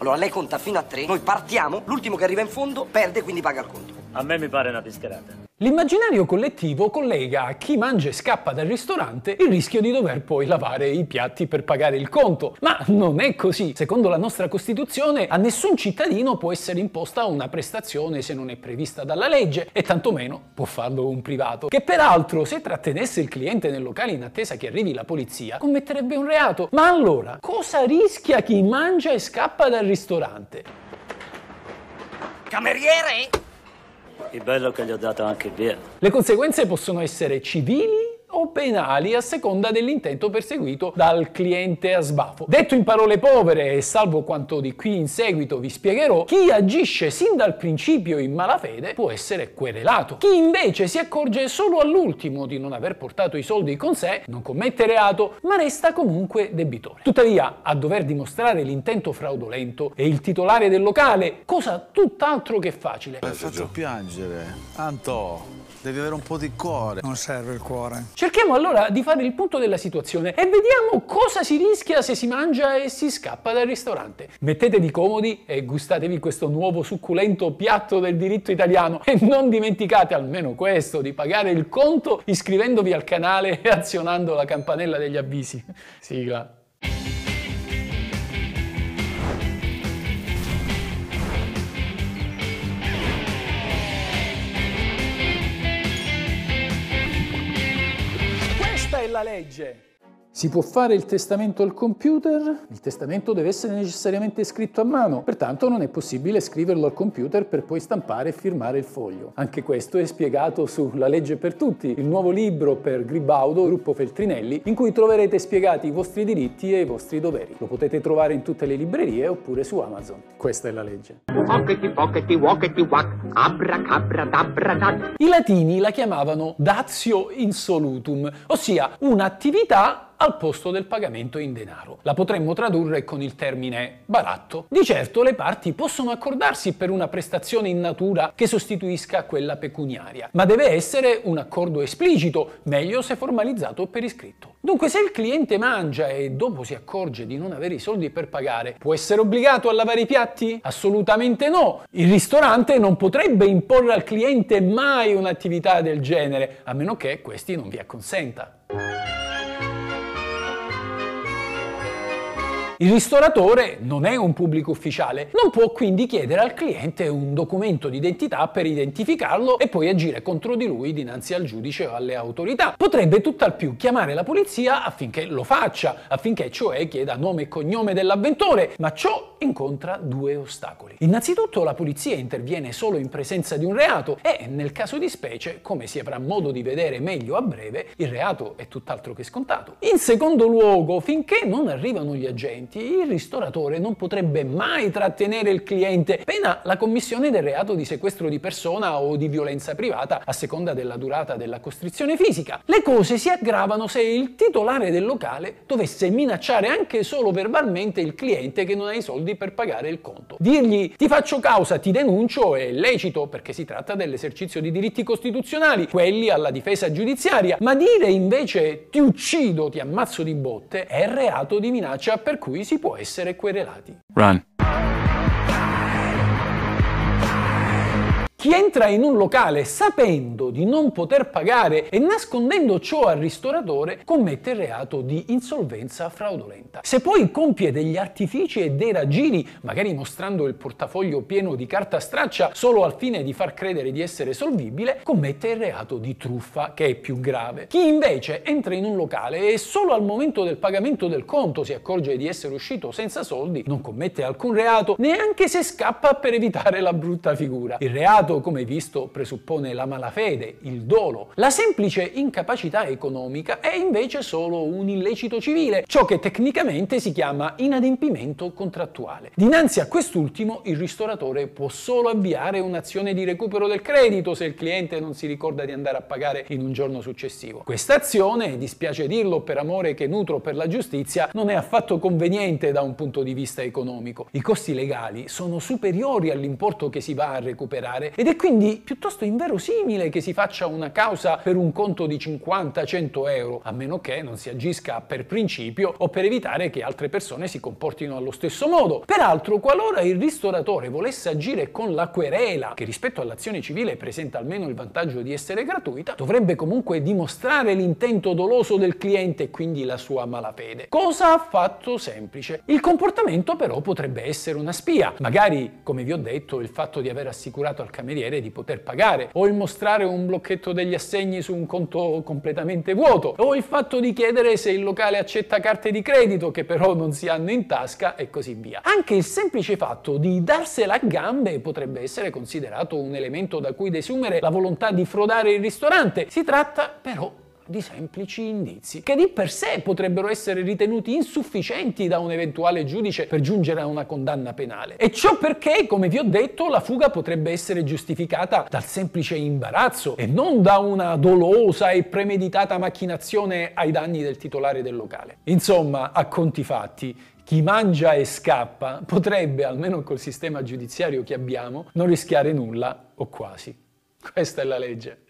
Allora lei conta fino a tre, noi partiamo, l'ultimo che arriva in fondo perde, quindi paga il conto. A me mi pare una pischerata. L'immaginario collettivo collega a chi mangia e scappa dal ristorante il rischio di dover poi lavare i piatti per pagare il conto. Ma non è così. Secondo la nostra Costituzione a nessun cittadino può essere imposta una prestazione se non è prevista dalla legge e tantomeno può farlo un privato. Che peraltro se trattenesse il cliente nel locale in attesa che arrivi la polizia commetterebbe un reato. Ma allora cosa rischia chi mangia e scappa dal ristorante? Cameriere? Il bello che gli ho dato anche via. Le conseguenze possono essere civili o penali a seconda dell'intento perseguito dal cliente a sbafo. Detto in parole povere e salvo quanto di qui in seguito vi spiegherò, chi agisce sin dal principio in malafede può essere querelato. Chi invece si accorge solo all'ultimo di non aver portato i soldi con sé non commette reato, ma resta comunque debitore. Tuttavia, a dover dimostrare l'intento fraudolento è il titolare del locale, cosa tutt'altro che facile. Mi faccio piangere. Anto, devi avere un po' di cuore. Non serve il cuore. Cerchiamo allora di fare il punto della situazione e vediamo cosa si rischia se si mangia e si scappa dal ristorante. Mettetevi comodi e gustatevi questo nuovo succulento piatto del diritto italiano e non dimenticate almeno questo di pagare il conto iscrivendovi al canale e azionando la campanella degli avvisi. Sigla. Questa è la legge. Si può fare il testamento al computer? Il testamento deve essere necessariamente scritto a mano, pertanto non è possibile scriverlo al computer per poi stampare e firmare il foglio. Anche questo è spiegato su La legge per tutti, il nuovo libro per Gribaudo, gruppo Feltrinelli, in cui troverete spiegati i vostri diritti e i vostri doveri. Lo potete trovare in tutte le librerie oppure su Amazon. Questa è la legge. I latini la chiamavano datio insolutum, ossia un'attività al posto del pagamento in denaro. La potremmo tradurre con il termine baratto. Di certo le parti possono accordarsi per una prestazione in natura che sostituisca quella pecuniaria, ma deve essere un accordo esplicito, meglio se formalizzato per iscritto. Dunque se il cliente mangia e dopo si accorge di non avere i soldi per pagare, può essere obbligato a lavare i piatti? Assolutamente no! Il ristorante non potrebbe imporre al cliente mai un'attività del genere, a meno che questi non vi acconsenta. Il ristoratore non è un pubblico ufficiale, non può quindi chiedere al cliente un documento d'identità per identificarlo e poi agire contro di lui dinanzi al giudice o alle autorità. Potrebbe tutt'al più chiamare la polizia affinché lo faccia, affinché cioè chieda nome e cognome dell'avventore, ma ciò incontra due ostacoli. Innanzitutto la polizia interviene solo in presenza di un reato e nel caso di specie, come si avrà modo di vedere meglio a breve, il reato è tutt'altro che scontato. In secondo luogo, finché non arrivano gli agenti, il ristoratore non potrebbe mai trattenere il cliente, pena la commissione del reato di sequestro di persona o di violenza privata a seconda della durata della costrizione fisica. Le cose si aggravano se il titolare del locale dovesse minacciare anche solo verbalmente il cliente che non ha i soldi per pagare il conto. Dirgli ti faccio causa, ti denuncio è lecito perché si tratta dell'esercizio di diritti costituzionali, quelli alla difesa giudiziaria, ma dire invece ti uccido, ti ammazzo di botte è reato di minaccia per cui si può essere querelati. Run. Chi entra in un locale sapendo di non poter pagare e nascondendo ciò al ristoratore commette il reato di insolvenza fraudolenta. Se poi compie degli artifici e dei raggiri, magari mostrando il portafoglio pieno di carta straccia solo al fine di far credere di essere solvibile, commette il reato di truffa, che è più grave. Chi invece entra in un locale e solo al momento del pagamento del conto si accorge di essere uscito senza soldi, non commette alcun reato, neanche se scappa per evitare la brutta figura. Il reato come visto, presuppone la malafede, il dolo. La semplice incapacità economica è invece solo un illecito civile, ciò che tecnicamente si chiama inadempimento contrattuale. Dinanzi a quest'ultimo, il ristoratore può solo avviare un'azione di recupero del credito se il cliente non si ricorda di andare a pagare in un giorno successivo. Questa azione, dispiace dirlo per amore che nutro per la giustizia, non è affatto conveniente da un punto di vista economico. I costi legali sono superiori all'importo che si va a recuperare ed è quindi piuttosto inverosimile che si faccia una causa per un conto di 50-100 euro, a meno che non si agisca per principio o per evitare che altre persone si comportino allo stesso modo. Peraltro, qualora il ristoratore volesse agire con la querela, che rispetto all'azione civile presenta almeno il vantaggio di essere gratuita, dovrebbe comunque dimostrare l'intento doloso del cliente e quindi la sua malafede. Cosa affatto semplice. Il comportamento però potrebbe essere una spia, magari, come vi ho detto, il fatto di aver assicurato al cameriere di poter pagare, o il mostrare un blocchetto degli assegni su un conto completamente vuoto, o il fatto di chiedere se il locale accetta carte di credito che però non si hanno in tasca e così via. Anche il semplice fatto di darsela a gambe potrebbe essere considerato un elemento da cui desumere la volontà di frodare il ristorante. Si tratta però di semplici indizi, che di per sé potrebbero essere ritenuti insufficienti da un eventuale giudice per giungere a una condanna penale. E ciò perché, come vi ho detto, la fuga potrebbe essere giustificata dal semplice imbarazzo e non da una dolosa e premeditata macchinazione ai danni del titolare del locale. Insomma, a conti fatti, chi mangia e scappa potrebbe, almeno col sistema giudiziario che abbiamo, non rischiare nulla o quasi. Questa è la legge.